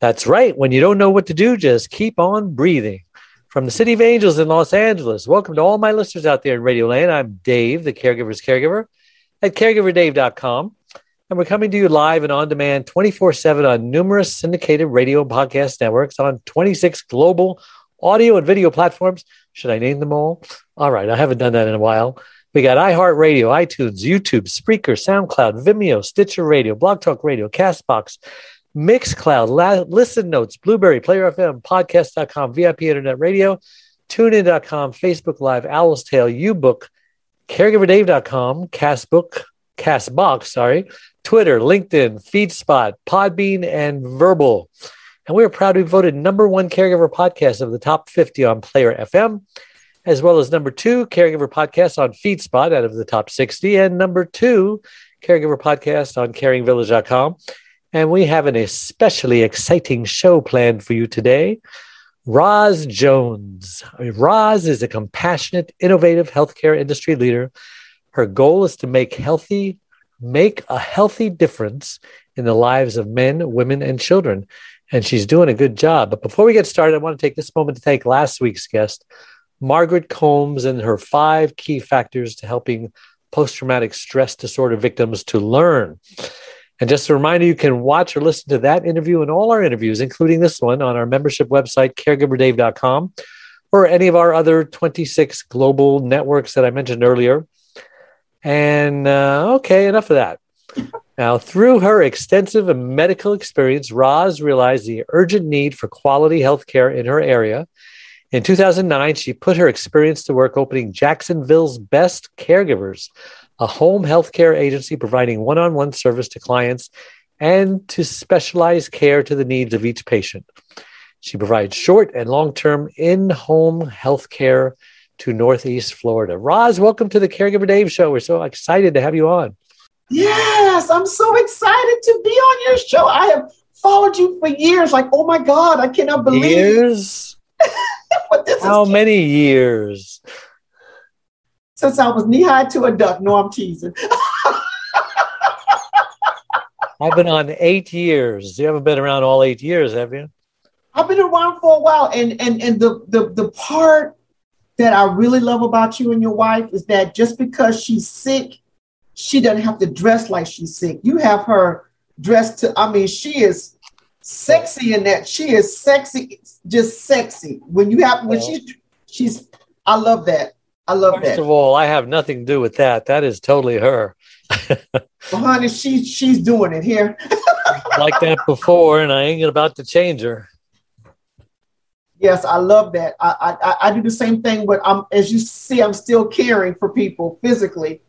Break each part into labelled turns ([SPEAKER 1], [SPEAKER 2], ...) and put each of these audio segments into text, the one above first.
[SPEAKER 1] That's right. When you don't know what to do, just keep on breathing. From the City of Angels in Los Angeles, welcome to all my listeners out there in Radio Land. I'm Dave, the caregiver's caregiver at caregiverdave.com. And we're coming to you live and on demand 24 7 on numerous syndicated radio podcast networks on 26 global audio and video platforms. Should I name them all? All right, I haven't done that in a while. We got iHeartRadio, iTunes, YouTube, Spreaker, SoundCloud, Vimeo, Stitcher Radio, Blog Talk Radio, Castbox, Mixcloud, La- Listen Notes, Blubrry, Player FM, Podcast.com, VIP Internet Radio, TuneIn.com, Facebook Live, Owl's Tale, UBook, CaregiverDave.com, Castbook, Castbox, sorry, Twitter, LinkedIn, FeedSpot, Podbean, and Verbal. And we are proud to be voted number one caregiver podcast of the top 50 on Player FM, as well as number two caregiver podcast on FeedSpot out of the top 60, and number two caregiver podcast on caringvillage.com. And we have an especially exciting show planned for you today. Roz Jones. Roz is a compassionate, innovative healthcare industry leader. Her goal is to make healthy, make a healthy difference in the lives of men, women, and children. And she's doing a good job. But before we get started, I want to take this moment to thank last week's guest, Margaret Combs, and her five key factors to helping post traumatic stress disorder victims to learn. And just a reminder, you can watch or listen to that interview and all our interviews, including this one, on our membership website, caregiverdave.com, or any of our other 26 global networks that I mentioned earlier. And uh, okay, enough of that. Now, through her extensive medical experience, Roz realized the urgent need for quality health care in her area. In 2009, she put her experience to work opening Jacksonville's Best Caregivers, a home healthcare agency providing one on one service to clients and to specialized care to the needs of each patient. She provides short and long term in home health care to Northeast Florida. Roz, welcome to the Caregiver Dave Show. We're so excited to have you on.
[SPEAKER 2] Yes, I'm so excited to be on your show. I have followed you for years. Like, oh my God, I cannot believe
[SPEAKER 1] Years? How many years?
[SPEAKER 2] Since I was knee high to a duck. No, I'm teasing.
[SPEAKER 1] I've been on eight years. You haven't been around all eight years, have you?
[SPEAKER 2] I've been around for a while, and and and the the the part that I really love about you and your wife is that just because she's sick, she doesn't have to dress like she's sick. You have her dressed to. I mean, she is sexy in that. She is sexy, just sexy. When you have when
[SPEAKER 1] Well.
[SPEAKER 2] she's she's. I love that. I love
[SPEAKER 1] First
[SPEAKER 2] that.
[SPEAKER 1] of all, I have nothing to do with that. That is totally her.
[SPEAKER 2] Well, honey, she she's doing it here.
[SPEAKER 1] like that before, and I ain't about to change her.
[SPEAKER 2] Yes, I love that. I, I I do the same thing, but I'm as you see, I'm still caring for people physically,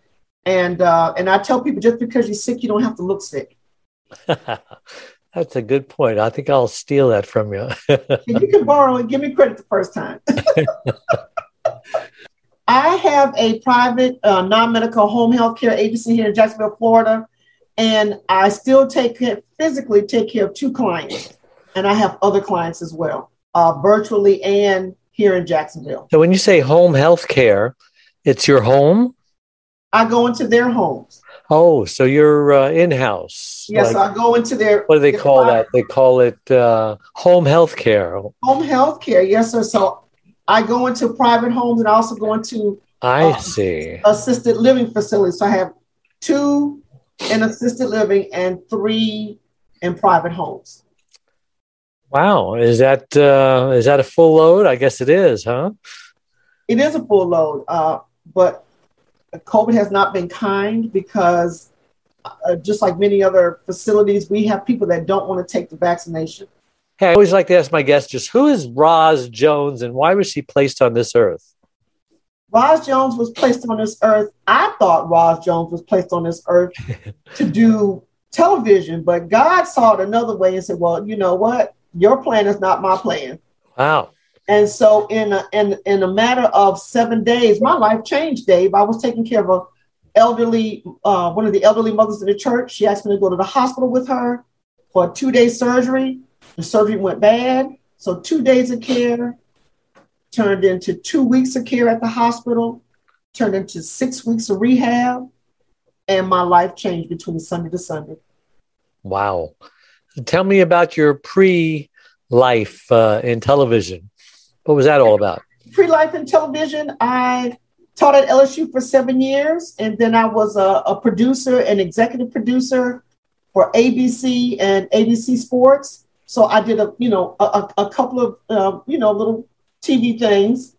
[SPEAKER 2] and uh, and I tell people just because you're sick, you don't have to look sick.
[SPEAKER 1] That's a good point. I think I'll steal that from you.
[SPEAKER 2] You can borrow and give me credit the first time. I have a private uh, non-medical home health care agency here in Jacksonville, Florida, and I still take care, physically take care of two clients, and I have other clients as well, uh, virtually and here in Jacksonville.
[SPEAKER 1] so when you say home health care, it's your home?
[SPEAKER 2] I go into their homes.
[SPEAKER 1] Oh, so you're uh, in-house.
[SPEAKER 2] Yes,
[SPEAKER 1] Like,
[SPEAKER 2] I go into their
[SPEAKER 1] what do they
[SPEAKER 2] their
[SPEAKER 1] call
[SPEAKER 2] private
[SPEAKER 1] that? They call it uh, home health care.
[SPEAKER 2] Home health care, yes, sir. So I go into private homes and I also go into
[SPEAKER 1] I
[SPEAKER 2] Uh,
[SPEAKER 1] see.
[SPEAKER 2] assisted living facilities. So I have two in assisted living and three in private homes.
[SPEAKER 1] Wow, is that uh, is that a full load? I guess it is, huh?
[SPEAKER 2] It is a full load, uh, but COVID has not been kind because, uh, just like many other facilities, we have people that don't want to take the vaccination.
[SPEAKER 1] Hey, I always like to ask my guests just who is Roz Jones and why was she placed on this earth?
[SPEAKER 2] Roz Jones was placed on this earth. I thought Roz Jones was placed on this earth to do television, but God saw it another way and said, Well, you know what? Your plan is not my plan.
[SPEAKER 1] Wow.
[SPEAKER 2] And so in a, in in a matter of seven days, my life changed, Dave. I was taking care of a elderly, uh, one of the elderly mothers in the church. She asked me to go to the hospital with her for a two-day surgery. The surgery went bad. So two days of care turned into two weeks of care at the hospital, turned into six weeks of rehab, and my life changed between Sunday to Sunday.
[SPEAKER 1] Wow. Tell me about your pre life uh, in television. What was that all about?
[SPEAKER 2] Pre life in television, I taught at LSU for seven years, and then I was a, a producer and executive producer for ABC and ABC Sports. So I did a you know a, a, couple of uh, you know little TV things.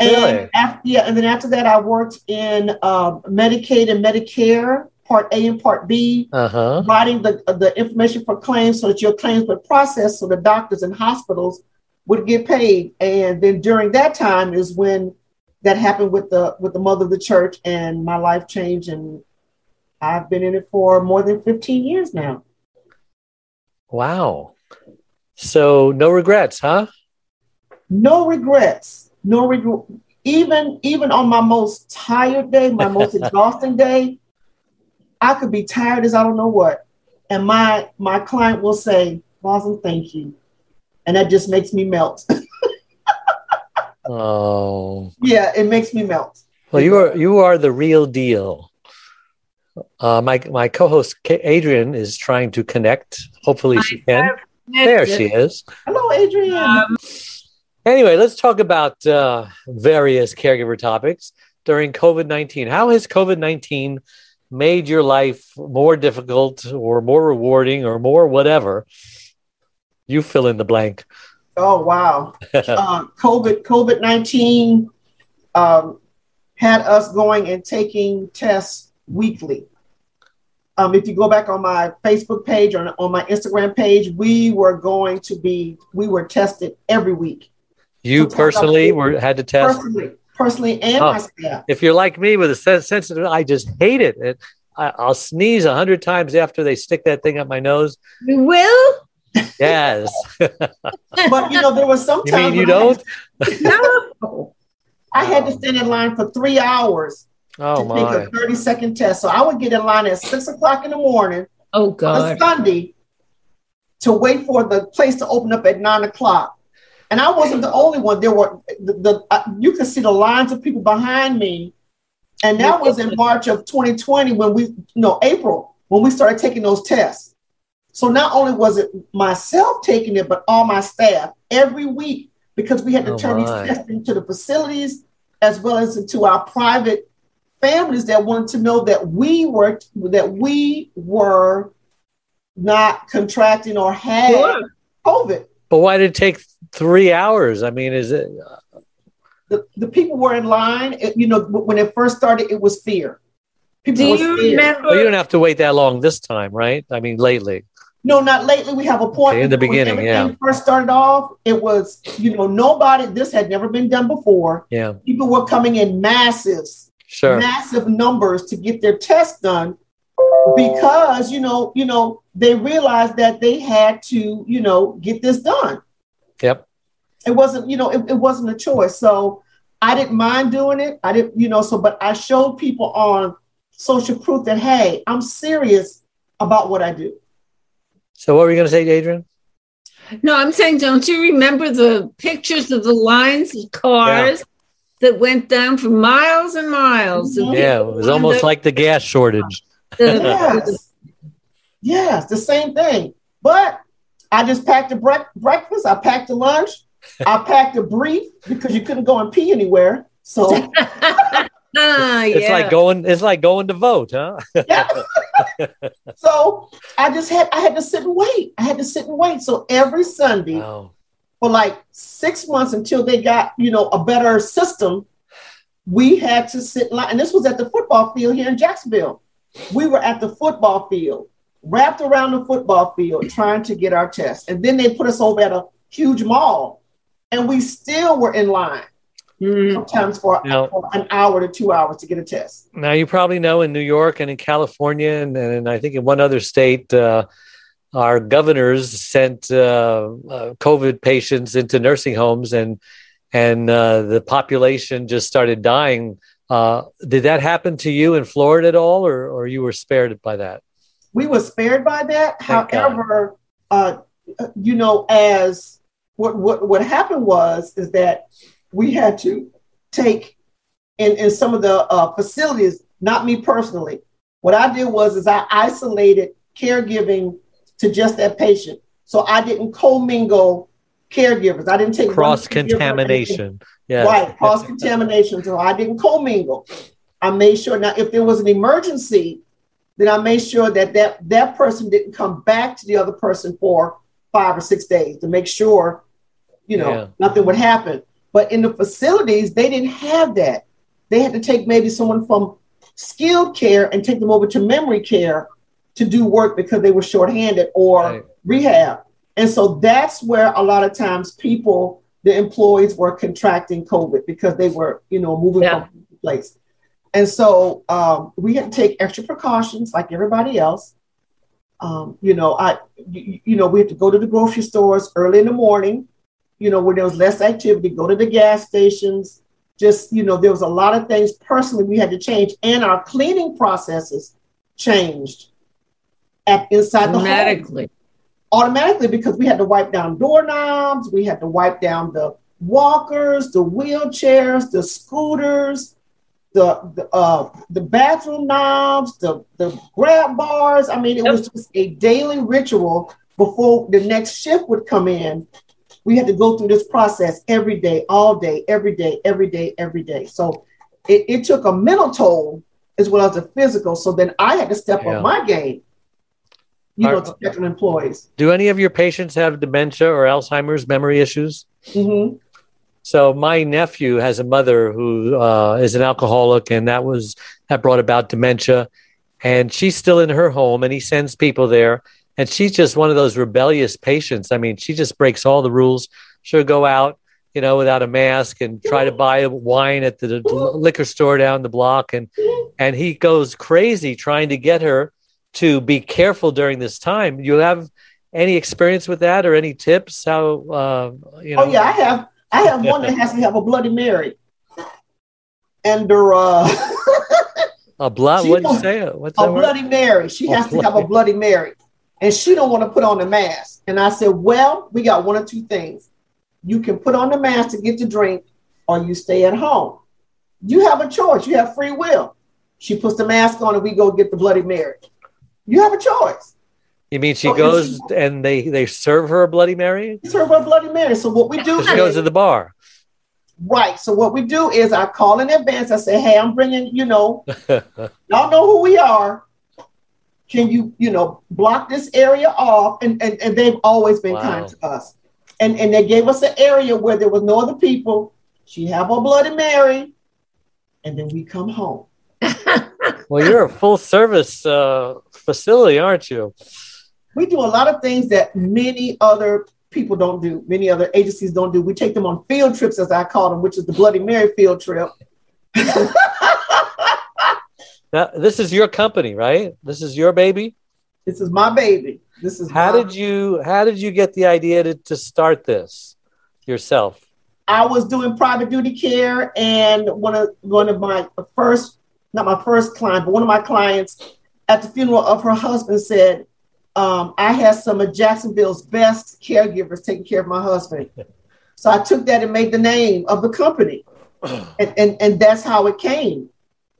[SPEAKER 2] And
[SPEAKER 1] Really?
[SPEAKER 2] after, yeah, and then after that, I worked in um, Medicaid and Medicare, Part A and Part B,
[SPEAKER 1] Uh huh.
[SPEAKER 2] providing the, the information for claims so that your claims would process so the doctors and hospitals would get paid. And then during that time is when that happened with the with the mother of the church and my life changed and I've been in it for more than 15 years now.
[SPEAKER 1] Wow. So no regrets, huh?
[SPEAKER 2] No regrets. No regret. Even even on my most tired day, my most exhausting day, I could be tired as I don't know what. And my my client will say, Rosin, thank you. And that just makes me melt.
[SPEAKER 1] Oh.
[SPEAKER 2] yeah, it makes me melt.
[SPEAKER 1] Well, you are you are the real deal. Uh, my my co-host Adrian is trying to connect. Hopefully, she can. There she is.
[SPEAKER 2] Hello, Adrian.
[SPEAKER 3] Um,
[SPEAKER 1] Anyway, let's talk about uh, various caregiver topics during COVID nineteen. How has COVID nineteen made your life more difficult, or more rewarding, or more whatever? You fill in the blank.
[SPEAKER 2] oh wow. uh, COVID COVID nineteen um, had us going and taking tests weekly. Um, if you go back on my Facebook page or on my Instagram page, we were going to be we were tested every week,
[SPEAKER 1] You personally were had to test.
[SPEAKER 2] personally, personally, and
[SPEAKER 1] Oh.
[SPEAKER 2] my staff.
[SPEAKER 1] if you're like me with a sen- sensitive, I just hate it. it I, I'll sneeze a hundred times after they stick that thing up my nose.
[SPEAKER 3] You will?
[SPEAKER 1] Yes,
[SPEAKER 2] But you know, there was some
[SPEAKER 1] you mean you
[SPEAKER 2] when I had-
[SPEAKER 1] don't?
[SPEAKER 3] No.
[SPEAKER 2] I had to stand in line for three hours
[SPEAKER 1] Oh
[SPEAKER 2] to take a 30 second test. So I would get in line at six o'clock in the morning
[SPEAKER 3] Oh,
[SPEAKER 2] on a Sunday to wait for the place to open up at nine o'clock. And I wasn't the only one. There were the, the uh, you could see the lines of people behind me, and that was in March of 2020 when we no April when we started taking those tests. So not only was it myself taking it, but all my staff every week because we had to
[SPEAKER 1] Oh,
[SPEAKER 2] turn
[SPEAKER 1] my.
[SPEAKER 2] these tests into the facilities as well as into our private families that wanted to know that we were that we were not contracting or had
[SPEAKER 3] Sure.
[SPEAKER 2] COVID.
[SPEAKER 1] But why did it take three hours? I mean, is it?
[SPEAKER 2] The, the people were in line. It- you know, when it first started, it was fear. People
[SPEAKER 3] Do you
[SPEAKER 2] scared.
[SPEAKER 3] remember?
[SPEAKER 1] Well, you don't have to wait that long this time, right? I mean, lately.
[SPEAKER 2] No, not lately. We have a point.
[SPEAKER 1] Okay, in the beginning,
[SPEAKER 2] everything
[SPEAKER 1] yeah.
[SPEAKER 2] First started off, it was you know nobody. This had never been done before.
[SPEAKER 1] Yeah,
[SPEAKER 2] People were coming in massives,
[SPEAKER 1] sure.
[SPEAKER 2] massive numbers to get their test done because you know you know they realized that they had to you know get this done.
[SPEAKER 1] Yep.
[SPEAKER 2] It wasn't you know it, it wasn't a choice. So I didn't mind doing it. I didn't you know so but I showed people on social proof that hey I'm serious about what I do.
[SPEAKER 1] So, what were you going to say, Adrian?
[SPEAKER 3] No, I'm saying, don't you remember the pictures of the lines of cars that went down for miles and miles?
[SPEAKER 1] Yeah, it was almost like the gas shortage.
[SPEAKER 3] The-
[SPEAKER 2] yes. yes, the same thing. But I just packed a brec- breakfast, I packed a lunch, I packed a brief because you couldn't go and pee anywhere. So
[SPEAKER 3] ah,
[SPEAKER 1] It's
[SPEAKER 3] yeah.
[SPEAKER 1] like going. It's like going to vote, huh?
[SPEAKER 2] yeah. so I just had I had to sit and wait. I had to sit and wait. So every Sunday
[SPEAKER 1] Wow.
[SPEAKER 2] For like six months until they got, you know, a better system, we had to sit in line. And this was at the football field here in Jacksonville. We were at the football field, wrapped around the football field, trying to get our test. And then they put us over at a huge mall. And we still were in line
[SPEAKER 3] Mm.
[SPEAKER 2] sometimes for,
[SPEAKER 1] Now-
[SPEAKER 2] for an hour to two hours to get a test.
[SPEAKER 1] Now you probably know in New York and in California and, and I think in one other state, uh, our governors sent uh, uh, COVID patients into nursing homes, and and uh, the population just started dying. Uh, did that happen to you in Florida at all, or or you were spared by that?
[SPEAKER 2] We were spared by that.
[SPEAKER 1] Thank
[SPEAKER 2] However, uh, you know, as what, what what happened was is that we had to take in in some of the uh, facilities. Not me personally. What I did was is I isolated caregiving to just that patient. So I didn't commingle caregivers. I didn't take
[SPEAKER 1] Cross contamination. Yeah.
[SPEAKER 2] Right, cross contamination. So I didn't commingle. I made sure now if there was an emergency, then I made sure that that, that person didn't come back to the other person for five or six days to make sure, you know,
[SPEAKER 1] Yeah.
[SPEAKER 2] nothing would happen. But in the facilities, they didn't have that. They had to take maybe someone from skilled care and take them over to memory care to do work because they were shorthanded or
[SPEAKER 1] Right.
[SPEAKER 2] rehab. And so that's where a lot of times people, the employees were contracting COVID because they were, you know, moving
[SPEAKER 3] Yeah.
[SPEAKER 2] from place. And so um, we had to take extra precautions like everybody else. Um, you know, I, you, you know, we had to go to the grocery stores early in the morning, you know, where there was less activity, go to the gas stations. Just, you know, there was a lot of things personally we had to change, and our cleaning processes changed at inside the home automatically because we had to wipe down doorknobs, we had to wipe down the walkers, the wheelchairs, the scooters, the the, uh, the bathroom knobs, the the grab bars. I mean, it was just a daily ritual before the next shift would come in. We had to go through this process every day, all day, every day, every day, every day. So it, it took a mental toll as well as a physical. So then I had to step
[SPEAKER 1] Yeah.
[SPEAKER 2] up my game, you know, to our employees.
[SPEAKER 1] Do any of your patients have dementia or Alzheimer's memory issues?
[SPEAKER 2] hmm
[SPEAKER 1] So my nephew has a mother who uh, is an alcoholic, and that was that brought about dementia. And she's still in her home, and he sends people there. And she's just one of those rebellious patients. I mean, she just breaks all the rules. She'll go out, you know, without a mask and try to buy wine at the liquor store down the block, and and he goes crazy trying to get her to be careful during this time. You have any experience with that, or any tips? How uh, you know?
[SPEAKER 2] Oh yeah, I have. I have one that has to have a Bloody Mary, and uh,
[SPEAKER 1] A blood? What'd you say? What's
[SPEAKER 2] a
[SPEAKER 1] that word?
[SPEAKER 2] Bloody Mary. She has to have a
[SPEAKER 1] Bloody-
[SPEAKER 2] Bloody Mary, and she don't want to put on the mask. And I said, well, we got one or two things. You can put on the mask to get the drink, or you stay at home. You have a choice. You have free will. She puts the mask on, and we go get the Bloody Mary. You have a choice.
[SPEAKER 1] You mean she
[SPEAKER 2] Oh,
[SPEAKER 1] goes and they they serve her a Bloody Mary?
[SPEAKER 2] It's her a Bloody Mary. So what we do
[SPEAKER 1] She goes to the bar.
[SPEAKER 2] Right. So what we do is I call in advance. I say, "Hey, I'm bringing. You know, y'all know who we are. Can you, you know, block this area off?" And and, and they've always been
[SPEAKER 1] Wow.
[SPEAKER 2] kind to us. And and they gave us an area where there was no other people. She have a Bloody Mary, and then we come home.
[SPEAKER 1] Well, you're a full service uh, facility, aren't you?
[SPEAKER 2] We do a lot of things that many other people don't do. Many other agencies don't do. We take them on field trips, as I call them, which is the Bloody Mary field trip.
[SPEAKER 1] Now, this is your company, right? This is your baby.
[SPEAKER 2] This is my baby. This is
[SPEAKER 1] How
[SPEAKER 2] my-
[SPEAKER 1] did you How did you get the idea to, to start this yourself?
[SPEAKER 2] I was doing private duty care, and one of one of my first, not my first client, but one of my clients at the funeral of her husband said, um, "I had some of Jacksonville's best caregivers taking care of my husband." So I took that and made the name of the company, and and, and that's how it came.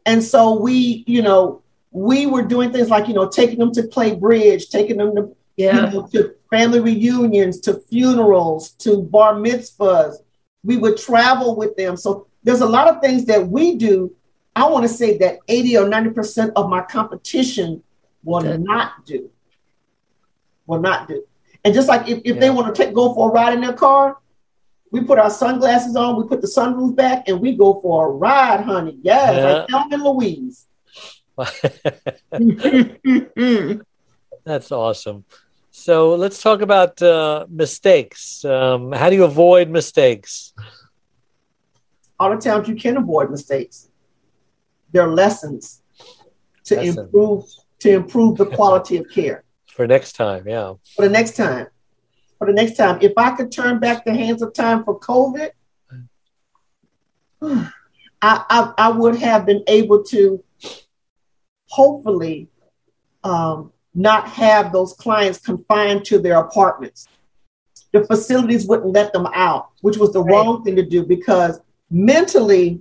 [SPEAKER 2] And so we, you know, we were doing things like you know taking them to play bridge, taking them to
[SPEAKER 3] Yeah.
[SPEAKER 2] you know, to family reunions, to funerals, to bar mitzvahs. We would travel with them. So there's a lot of things that we do. I want to say that 80 or 90% of my competition will
[SPEAKER 3] Good.
[SPEAKER 2] not do. Will not do. And just like if, if they want to take, go for a ride in their car, we put our sunglasses on, we put the sunroof back, and we go for a ride, honey. Yes,
[SPEAKER 1] Yeah.
[SPEAKER 2] like Thelma Louise.
[SPEAKER 1] That's awesome. So let's talk about uh, mistakes. Um, how do you avoid mistakes?
[SPEAKER 2] all the times you can avoid mistakes. There are lessons to
[SPEAKER 1] Lesson.
[SPEAKER 2] improve to improve the quality of care.
[SPEAKER 1] for next time. Yeah.
[SPEAKER 2] for the next time. For the next time. If I could turn back the hands of time for COVID, I, I, I would have been able to hopefully um, not have those clients confined to their apartments. The facilities wouldn't let them out, which was the
[SPEAKER 3] Right.
[SPEAKER 2] wrong thing to do because mentally,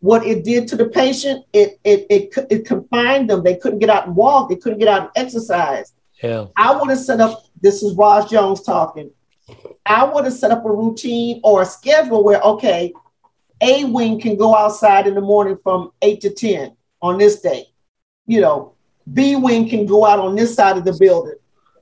[SPEAKER 2] what it did to the patient, it, it, it, it confined them. They couldn't get out and walk, they couldn't get out and exercise.
[SPEAKER 1] Yeah.
[SPEAKER 2] I would have set up, this is Roz Jones talking. I would have set up a routine or a schedule where, okay, A wing can go outside in the morning from eight to 10 on this day. You know, B wing can go out on this side of the building.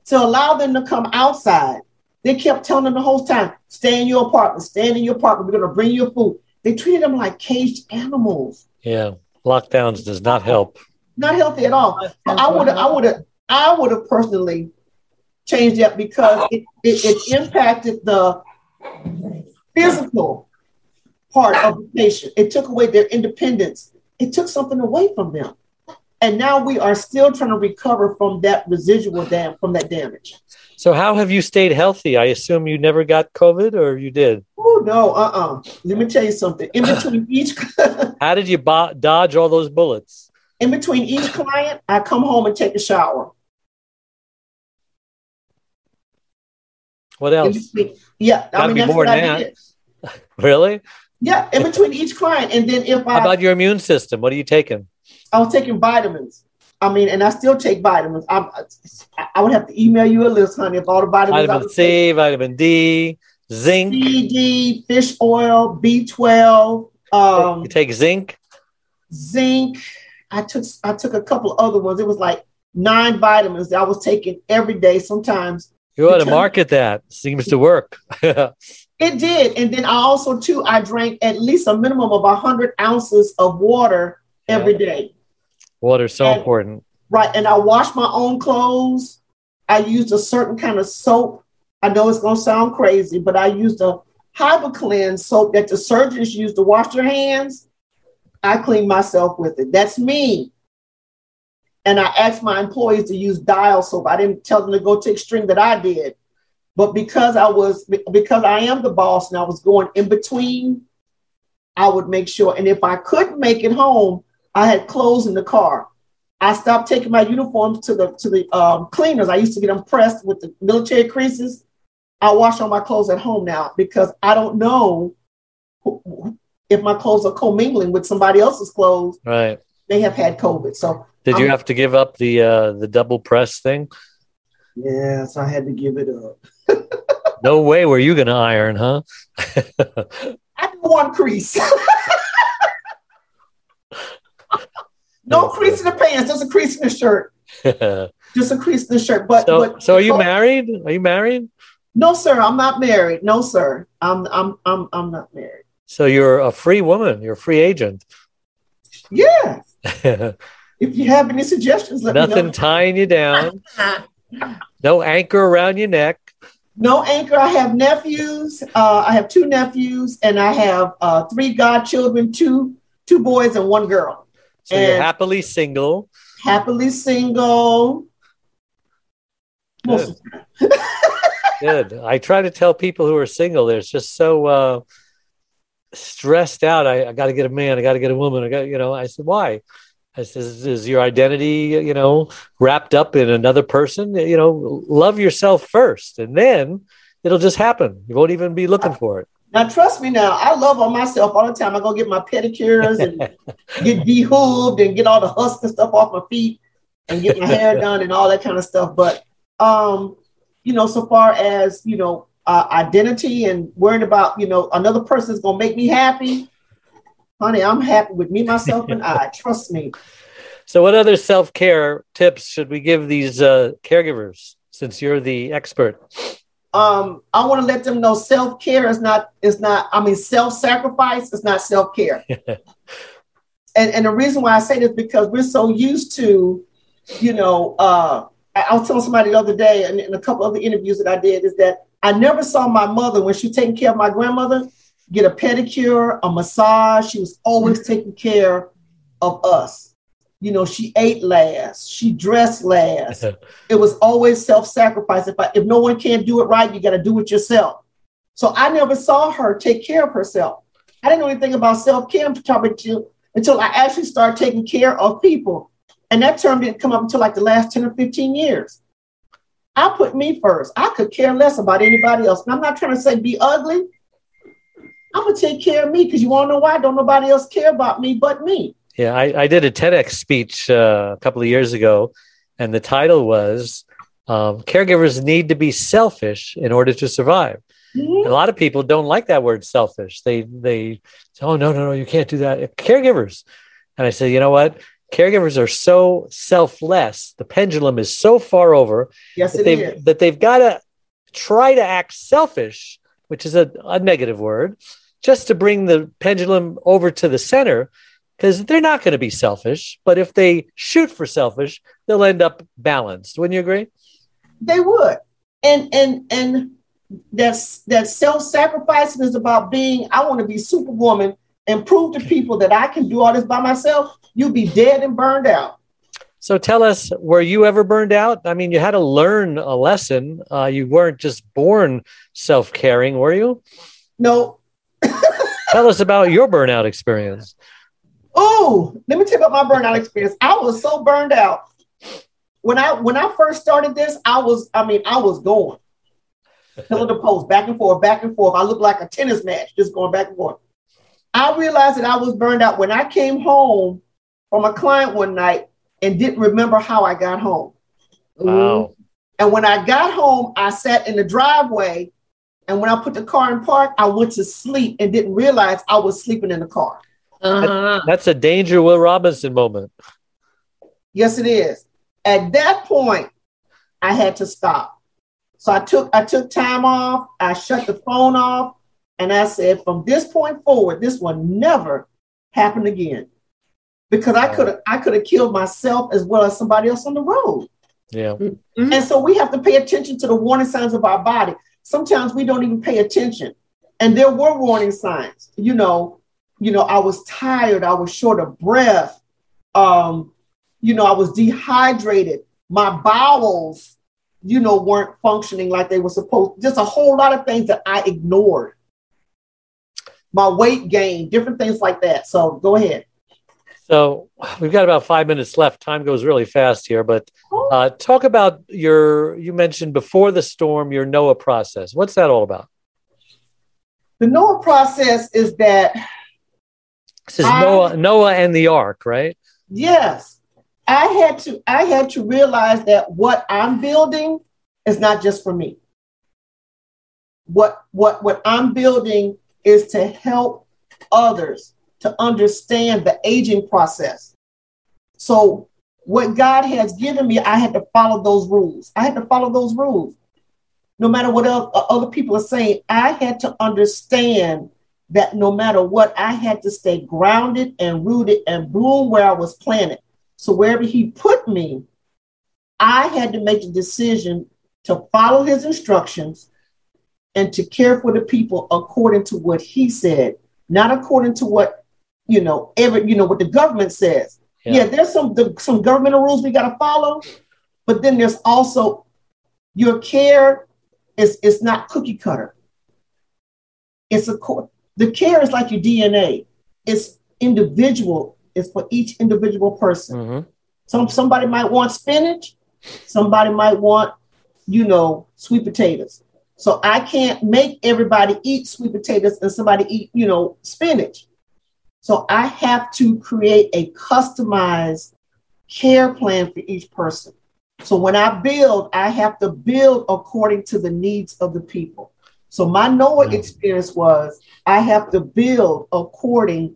[SPEAKER 2] To allow them to come outside, they kept telling them the whole time, stay in your apartment, stay in your apartment. We're going to bring you food. They treated them like caged animals.
[SPEAKER 1] Yeah. Lockdowns does not help.
[SPEAKER 2] Not healthy at all. I would have, I would have, I would have personally changed that because it, it, it impacted the physical part of the patient. It took away their independence. It took something away from them. And now we are still trying to recover from that residual dam from that damage.
[SPEAKER 1] So, how have you stayed healthy? I assume you never got COVID or you did.
[SPEAKER 2] Oh no, uh-uh. Let me tell you something. In between each
[SPEAKER 1] How did you bo- dodge all those bullets?
[SPEAKER 2] in between each client, I come home and take a shower.
[SPEAKER 1] What else?
[SPEAKER 2] between- yeah, I mean
[SPEAKER 1] be
[SPEAKER 2] that's
[SPEAKER 1] more
[SPEAKER 2] what I did.
[SPEAKER 1] Really?
[SPEAKER 2] Yeah, in between each client, and then if
[SPEAKER 1] How
[SPEAKER 2] I
[SPEAKER 1] about your immune system? What are you taking?
[SPEAKER 2] I was taking vitamins. I mean, and I still take vitamins. I'm, I would have to email you a list, honey, of all the vitamins. I
[SPEAKER 1] Vitamin C, vitamin D, zinc.
[SPEAKER 2] taking. C, D, fish oil, B12, um,
[SPEAKER 1] You take zinc.
[SPEAKER 2] zinc. I took I took a couple of other ones. It was like nine vitamins that I was taking every day. Sometimes
[SPEAKER 1] You ought to market that. Seems to work.
[SPEAKER 2] it did, and then I also too I drank at least a minimum of hundred ounces of water every day.
[SPEAKER 1] Water's so
[SPEAKER 2] And-
[SPEAKER 1] important.
[SPEAKER 2] Right. And I wash my own clothes. I used a certain kind of soap. I know it's going to sound crazy, but I used a Hibiclens soap that the surgeons use to wash their hands. I clean myself with it. That's me. And I asked my employees to use dial soap. I didn't tell them to go to extreme that I did. But because I was, because I am the boss and I was going in between, I would make sure. And if I couldn't make it home, I had clothes in the car. I stopped taking my uniforms to the to the um, cleaners. I used to get them pressed with the military creases. I wash all my clothes at home now because I don't know who- if my clothes are commingling with somebody else's clothes.
[SPEAKER 1] Right.
[SPEAKER 2] They have had COVID, so
[SPEAKER 1] Did you
[SPEAKER 2] Um,
[SPEAKER 1] have to give up the uh, the double press thing?
[SPEAKER 2] yes, I had to give it up.
[SPEAKER 1] No way were you going to iron, huh?
[SPEAKER 2] I do one crease. no crease in the pants, just a crease in the shirt. Just a crease in the shirt. But but
[SPEAKER 1] so are you married? Are you married?
[SPEAKER 2] No, sir. I'm not married. No, sir. I'm I'm I'm I'm not married.
[SPEAKER 1] So you're a free woman. You're a free agent.
[SPEAKER 2] Yeah. If you have any suggestions, let me
[SPEAKER 1] Nothing
[SPEAKER 2] know.
[SPEAKER 1] tying you down. No anchor around your neck.
[SPEAKER 2] No anchor. I have nephews. Uh, I have two nephews, and I have uh, three godchildren, two two boys and one girl.
[SPEAKER 1] So you're happily single.
[SPEAKER 2] Happily single. Most of the time.
[SPEAKER 1] Good. I try to tell people who are single, they're just so uh, stressed out. I, I got to get a man. I got to get a woman. I got, you know, I said, why? I says, is your identity, you know, wrapped up in another person? You know, love yourself first, and then it'll just happen. You won't even be looking for it.
[SPEAKER 2] Now, trust me. Now, I love on myself all the time. I go get my pedicures and get dehooved and get all the husk and stuff off my feet and get my hair done and all that kind of stuff. But um, you know, so far as you know, uh, identity and worrying about you know another person's gonna make me happy, honey, I'm happy with me, myself, and I. Trust me.
[SPEAKER 1] So, what other self care tips should we give these uh, caregivers? Since you're the expert,
[SPEAKER 2] Um, I want to let them know self care is not is not. I mean, self sacrifice is not self care. and and the reason why I say this because we're so used to, you know, uh, I, I was telling somebody the other day, and in a couple other interviews that I did, is that I never saw my mother when she was taking care of my grandmother get a pedicure, a massage. She was always taking care of us. You know, she ate last, she dressed last. it was always self-sacrifice. If I, if no one can't do it right, you got to do it yourself. So I never saw her take care of herself. I didn't know anything about self-care until, until I actually started taking care of people. And that term didn't come up until like the last 10 or 15 years. I put me first. I could care less about anybody else. And I'm not trying to say be ugly. I'm gonna take care of me because you want to know why? Don't nobody else care about me but me.
[SPEAKER 1] Yeah, I, I did a TEDx speech uh, a couple of years ago, and the title was um, "Caregivers Need to Be Selfish in Order to Survive."
[SPEAKER 2] Mhm.
[SPEAKER 1] A lot of people don't like that word selfish. They they say, oh no no no you can't do that. Caregivers, and I say you know what? Caregivers are so selfless. The pendulum is so far over
[SPEAKER 2] Yes,
[SPEAKER 1] that
[SPEAKER 2] it
[SPEAKER 1] they've
[SPEAKER 2] is.
[SPEAKER 1] that they've got to try to act selfish, which is a, a negative word, just to bring the pendulum over to the center. Because they're not going to be selfish, but if they shoot for selfish, they'll end up balanced. Wouldn't you agree?
[SPEAKER 2] They would. And and and that's that self-sacrificing is about being, I want to be superwoman and prove to people that I can do all this by myself. You'll be dead and burned out.
[SPEAKER 1] So tell us, were you ever burned out? I mean, you had to learn a lesson. Uh, you weren't just born self caring, were you?
[SPEAKER 2] No.
[SPEAKER 1] Tell us about your burnout experience.
[SPEAKER 2] Oh, let me tell you about my burnout experience. I was so burned out. When I when I first started this, I was, I mean, I was going pillar to post, back and forth, back and forth. I looked like a tennis match, just going back and forth. I realized that I was burned out when I came home from a client one night and didn't remember how I got home.
[SPEAKER 1] Wow.
[SPEAKER 2] And when I got home, I sat in the driveway. And when I put the car in park, I went to sleep and didn't realize I was sleeping in the car.
[SPEAKER 3] Uh-huh.
[SPEAKER 1] That's a danger Will Robinson moment.
[SPEAKER 2] Yes, it is. At that point, I had to stop. So I took I took time off. I shut the phone off, and I said, from this point forward, this will never happen again, because I could have I could have killed myself as well as somebody else on the road.
[SPEAKER 1] Yeah.
[SPEAKER 3] Mhm.
[SPEAKER 2] And so we have to pay attention to the warning signs of our body. Sometimes we don't even pay attention. And there were warning signs. You know, you know, I was tired, I was short of breath. Um, you know, I was dehydrated. My bowels, you know, weren't functioning like they were supposed. Just a whole lot of things that I ignored. My weight gain, different things like that. So go ahead.
[SPEAKER 1] So we've got about five minutes left. Time goes really fast here, but uh, talk about your, you mentioned before the storm, your Noah process. What's that all about?
[SPEAKER 2] The NOAA process is that
[SPEAKER 1] This is
[SPEAKER 2] I-
[SPEAKER 1] Noah, Noah and the Ark, right?
[SPEAKER 2] Yes. I had to I had to realize that what I'm building is not just for me. What what what I'm building is to help others to understand the aging process. So what God has given me, I had to follow those rules. I had to follow those rules. No matter what else, uh, other people are saying, I had to understand that no matter what, I had to stay grounded and rooted and bloom where I was planted. So wherever he put me, I had to make the decision to follow his instructions and to care for the people according to what he said, not according to what you know, every you know what the government says.
[SPEAKER 1] Yeah.
[SPEAKER 2] Yeah, there's some the, some governmental rules we got to follow, but then there's also your care is is not cookie cutter. It's a the care is like your DNA. It's individual. It's for each individual person.
[SPEAKER 1] hmm
[SPEAKER 2] Some somebody might want spinach, somebody might want, you know, sweet potatoes. So I can't make everybody eat sweet potatoes and somebody eat, you know, spinach. So I have to create a customized care plan for each person. So when I build, I have to build according to the needs of the people. So my Noah
[SPEAKER 1] Mm.
[SPEAKER 2] experience was I have to build according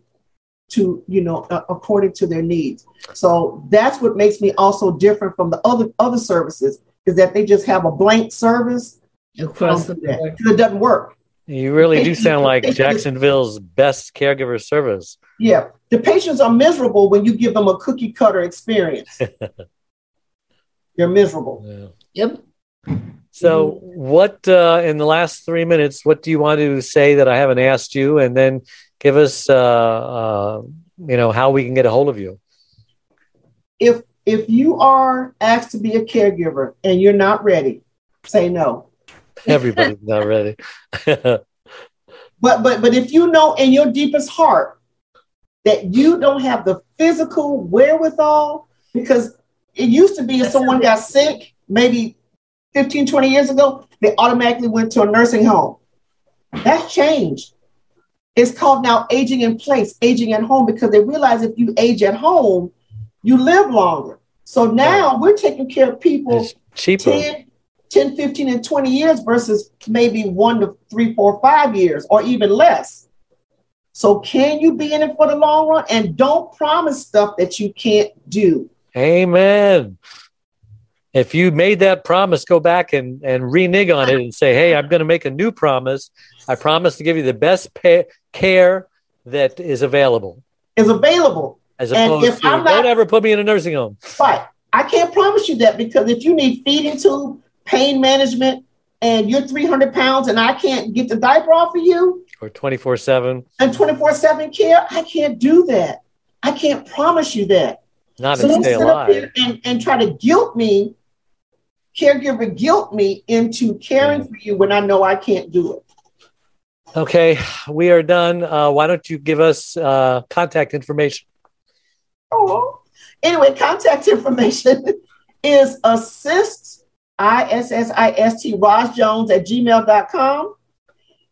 [SPEAKER 2] to, you know, uh, according to their needs. So that's what makes me also different from the other other services is that they just have a blank service
[SPEAKER 3] Across the
[SPEAKER 2] um, that- it doesn't work.
[SPEAKER 1] You really do sound like Jacksonville's best caregiver service.
[SPEAKER 2] Yeah, the patients are miserable when you give them a cookie cutter experience. They're miserable.
[SPEAKER 1] Yeah.
[SPEAKER 3] Yep.
[SPEAKER 1] So, what uh, in the last three minutes? What do you want to say that I haven't asked you, and then give us, uh, uh, you know, how we can get a hold of you?
[SPEAKER 2] if if you are asked to be a caregiver and you're not ready, say no.
[SPEAKER 1] Everybody's not ready.
[SPEAKER 2] But but but if you know in your deepest heart that you don't have the physical wherewithal, because it used to be if someone got sick, maybe 15, 20 years ago, they automatically went to a nursing home. That's changed. It's called now aging in place, aging at home, because they realize if you age at home, you live longer. So now we're taking care of people
[SPEAKER 1] it's cheaper.
[SPEAKER 2] 10, 10, 15, and 20 years versus maybe one to three, four, five years, or even less. So, can you be in it for the long run? And don't promise stuff that you can't do.
[SPEAKER 1] Amen. If you made that promise, go back and, and renege on it and say, hey, I'm going to make a new promise. I promise to give you the best pay- care that is available.
[SPEAKER 2] Is available.
[SPEAKER 1] As
[SPEAKER 2] And
[SPEAKER 1] opposed
[SPEAKER 2] if
[SPEAKER 1] to,
[SPEAKER 2] I'm not-
[SPEAKER 1] don't ever put me in a nursing home.
[SPEAKER 2] Right. I can't promise you that because if you need feeding tube, pain management, and you're 300 pounds and I can't get the diaper off of you
[SPEAKER 1] Or 24 7,
[SPEAKER 2] and 24 7 care, I can't do that. I can't promise you that.
[SPEAKER 1] not
[SPEAKER 2] So
[SPEAKER 1] and
[SPEAKER 2] don't
[SPEAKER 1] stay
[SPEAKER 2] sit up
[SPEAKER 1] alive.
[SPEAKER 2] and, and try to guilt me, caregiver guilt me into caring for you when I know I can't do it.
[SPEAKER 1] Okay, we are done. Uh, why don't you give us uh, contact information?
[SPEAKER 2] Oh. Anyway, contact information is assist, I-S-S-I-S-T, Roz Jones at gmail.com.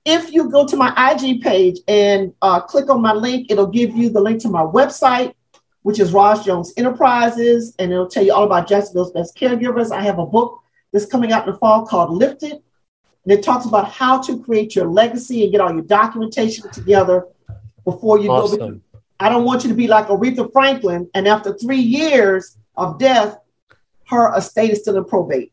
[SPEAKER 2] If you go to my IG page and uh, click on my link, it'll give you the link to my website, which is Roz Jones Enterprises, and it'll tell you all about Jacksonville's Best Caregivers. I have a book that's coming out in the fall called Lifted, and it talks about how to create your legacy and get all your documentation together before you go.
[SPEAKER 1] Awesome.
[SPEAKER 2] I don't want you to be like Aretha Franklin, and after three years of death, her estate is still in probate.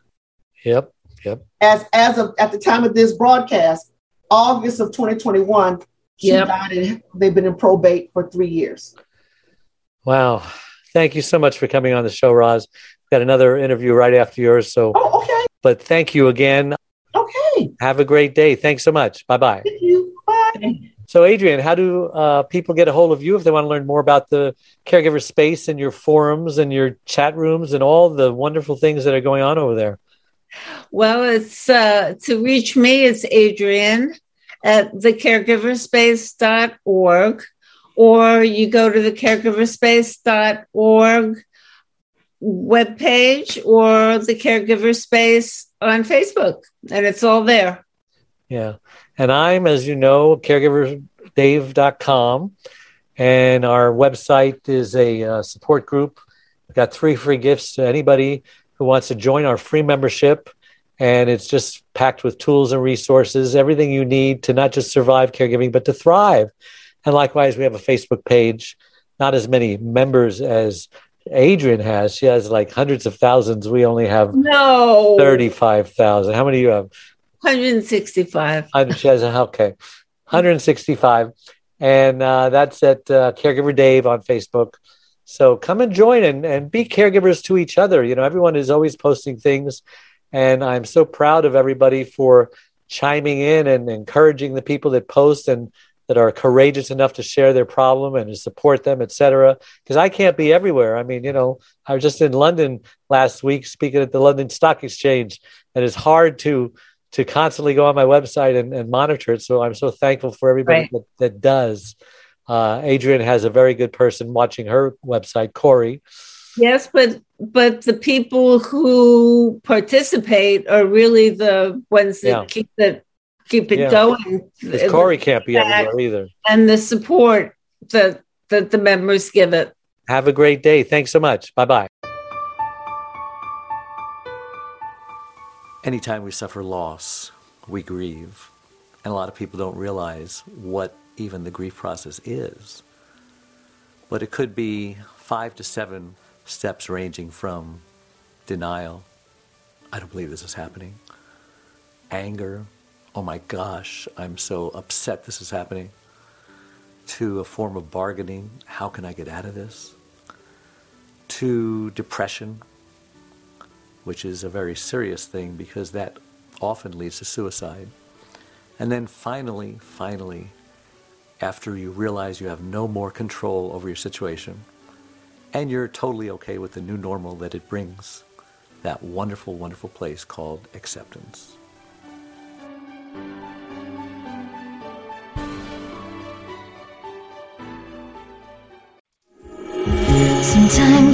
[SPEAKER 1] Yep, yep.
[SPEAKER 2] As as of at the time of this broadcast, August of 2021, she
[SPEAKER 3] Yep.
[SPEAKER 2] died and they've been in probate for three years.
[SPEAKER 1] Wow. Thank you so much for coming on the show, Roz. Got another interview right after yours. So,
[SPEAKER 2] Oh, okay,
[SPEAKER 1] but thank you again.
[SPEAKER 2] okay.
[SPEAKER 1] Have a great day. Thanks so much. Bye bye.
[SPEAKER 2] Thank you. Bye.
[SPEAKER 1] So, Adrian, how do uh, people get a hold of you if they want to learn more about the caregiver space and your forums and your chat rooms and all the wonderful things that are going on over there?
[SPEAKER 3] Well, it's uh, to reach me, it's Adrian at thecaregiverspace.org, or you go to the caregiverspace.org webpage or the caregiver space on Facebook, and it's all there.
[SPEAKER 1] Yeah. And I'm, as you know, caregiverdave.com. And our website is a uh, support group. We've got three free gifts to anybody who wants to join our free membership. And it's just packed with tools and resources, everything you need to not just survive caregiving, but to thrive. And likewise, we have a Facebook page, not as many members as Adrian has. She has like hundreds of thousands. We only have
[SPEAKER 3] No,
[SPEAKER 1] 35,000. How many do you have?
[SPEAKER 3] 165.
[SPEAKER 1] Uh, She has a okay, 165, and uh, that's at uh, Caregiver Dave on Facebook. So come and join and, and be caregivers to each other. You know, everyone is always posting things, and I'm so proud of everybody for chiming in and encouraging the people that post and that are courageous enough to share their problem and to support them, et cetera. Because I can't be everywhere. I mean, you know, I was just in London last week speaking at the London Stock Exchange, and it's hard to to constantly go on my website and, and monitor it. So I'm so thankful for everybody
[SPEAKER 3] Right.
[SPEAKER 1] that, that does. Uh, Adrian has a very good person watching her website, Corey.
[SPEAKER 3] Yes, but but the people who participate are really the ones that
[SPEAKER 1] Yeah.
[SPEAKER 3] keep it keep it
[SPEAKER 1] Yeah.
[SPEAKER 3] going.
[SPEAKER 1] Because Corey can't be
[SPEAKER 3] Back.
[SPEAKER 1] everywhere either.
[SPEAKER 3] and the support that that the members give it.
[SPEAKER 1] Have a great day. Thanks so much. Bye bye. Anytime we suffer loss, we grieve. And a lot of people don't realize what even the grief process is. But it could be five to seven steps ranging from denial, I don't believe this is happening, anger, oh my gosh, I'm so upset this is happening, to a form of bargaining, how can I get out of this? To depression, which is a very serious thing because that often leads to suicide. And then finally, finally, after you realize you have no more control over your situation, and you're totally okay with the new normal that it brings, that wonderful, wonderful place called acceptance.